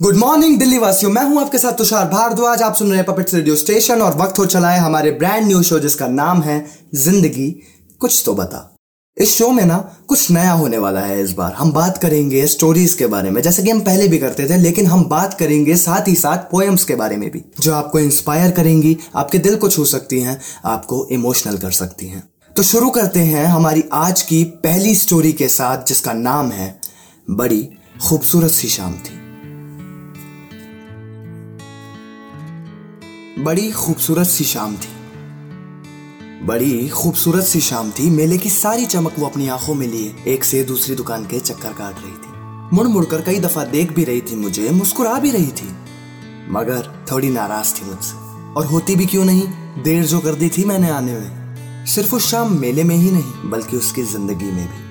Good morning Delhi वासियों मैं हूँ आपके साथ तुषार भारद्वाज। आप सुन रहे हैं पपेट्स रेडियो स्टेशन और वक्त हो चला है हमारे ब्रांड न्यू शो जिसका नाम है ज़िंदगी, कुछ तो बता। इस शो में ना कुछ नया होने वाला है इस बार। हम बात करेंगे स्टोरीज के बारे में, जैसे कि हम पहले भी करते थे, लेकिन हम बात करेंगे साथ ही साथ पोएम्स के बारे में भी, जो आपको इंस्पायर करेंगी, आपके दिल को छू सकती हैं, आपको इमोशनल कर सकती हैं। तो शुरू करते हैं हमारी आज की पहली स्टोरी के साथ, जिसका नाम है बड़ी खूबसूरत सी शाम थी। बड़ी खूबसूरत सी शाम थी। बड़ी खूबसूरत सी शाम थी। मेले की सारी चमक वो अपनी आँखों में लिए, एक से दूसरी दुकान के चक्कर काट रही थी। मुड़ मुड़कर कई दफ़ा देख भी रही थी मुझे, मुस्कुरा भी रही थी। मगर थोड़ी नाराज़ थी मुझसे। और होती भी क्यों नहीं? देर जो कर दी थी मैंने आने में। सिर्फ़ उस शाम मेले में ही नहीं, बल्कि उसकी ज़िंदगी में भी।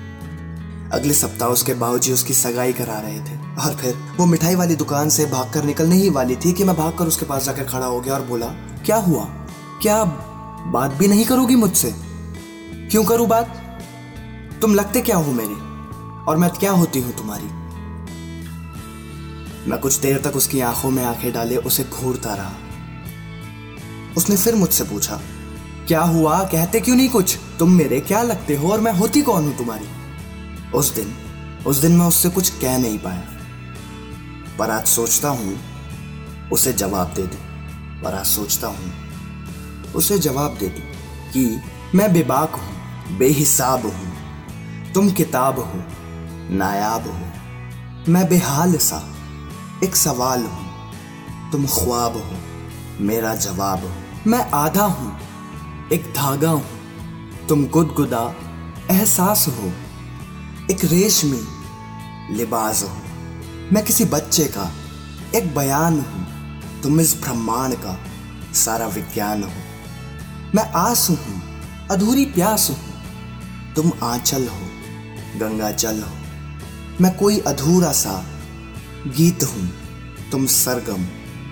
अगले सप्ताह उसके बाबूजी उसकी सगाई करा रहे थे। और फिर वो मिठाई वाली दुकान से भागकर निकलने ही वाली थी कि मैं भागकर उसके पास जाकर खड़ा हो गया और बोला, क्या हुआ? क्या बात भी नहीं करोगी मुझसे? क्यों करूँ बात? तुम लगते क्या हो मेरे? और मैं क्या होती हूँ तुम्हारी? मैं कुछ देर तक उसकी आँखों में आँखें डाले, उसे घूरता रहा। उसने फिर मुझसे पूछा, क्या हुआ? कहते क्यों नहीं कुछ? तुम मेरे क्या लगते हो और मैं होती कौन हूँ तुम्हारी? उस दिन उस दिन मैं उससे कुछ कह नहीं पाया। पर आज सोचता हूँ, उसे जवाब दे दूँ। पर आज सोचता हूँ, उसे जवाब दे दूँ कि मैं बेबाक हूँ, बेहिसाब हूँ। तुम किताब हो, नायाब हो। मैं बेहाल सा, एक सवाल हूँ। तुम ख्वाब हो, मेरा जवाब हो। मैं आधा हूँ, एक धागा हूँ। तुम गुदगुदा, एहसास हो एक रेशमी लिबास हो। मैं किसी बच्चे का एक बयान हूँ। तुम इस ब्रह्मांड का सारा विज्ञान हो। मैं आस हूँ, अधूरी प्यास हूँ। तुम आंचल हो, गंगा जल हो। मैं कोई अधूरा सा गीत हूँ। तुम सरगम,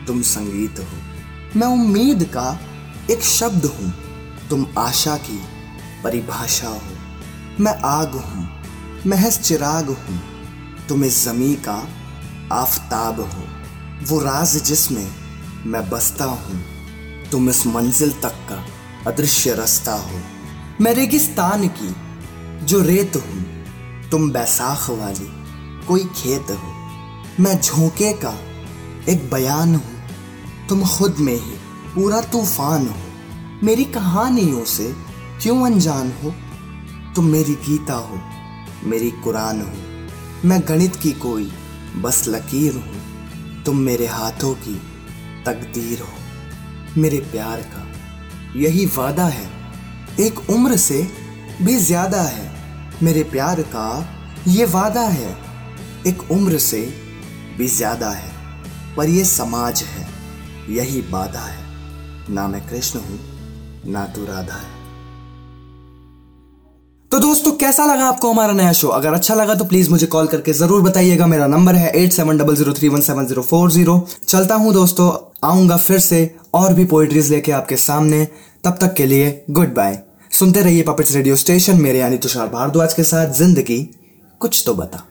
तुम संगीत हो। मैं उम्मीद का एक शब्द हूँ। तुम आशा की परिभाषा हो। मैं आग हूँ महज चिराग हूँ तुम इस जमी का आफताब हो। वो राज जिसमें मैं बसता हूँ, तुम इस मंजिल तक का अदृश्य रास्ता हो। मैं रेगिस्तान की जो रेत हूँ, तुम बैसाख वाली कोई खेत हो। मैं झोंके का एक बयान हूँ, तुम खुद में ही पूरा तूफ़ान हो। मेरी कहानियों से क्यों अनजान हो? तुम मेरी गीता हो मेरी कुरान हो। मैं गणित की कोई, बस लकीर हूँ। तुम मेरे हाथों की तकदीर हो। मेरे प्यार का यही वादा है। एक उम्र से भी ज़्यादा है। मेरे प्यार का ये वादा है। एक उम्र से भी ज़्यादा है। पर ये समाज है। यही बाधा है। ना मैं कृष्ण हूँ, ना तू राधा है। तो दोस्तों, कैसा लगा आपको हमारा नया शो अगर अच्छा लगा तो प्लीज़ मुझे कॉल करके ज़रूर बताइएगा। मेरा नंबर है eight seven double zero three one seven zero four zero चलता हूँ दोस्तों, आऊँगा फिर से और भी पोइट्रीज लेके आपके सामने। तब तक के लिए गुड बाय सुनते रहिए पपिट्स रेडियो स्टेशन मेरे यानी तुषार भारद्वाज के साथ ज़िंदगी कुछ तो बता।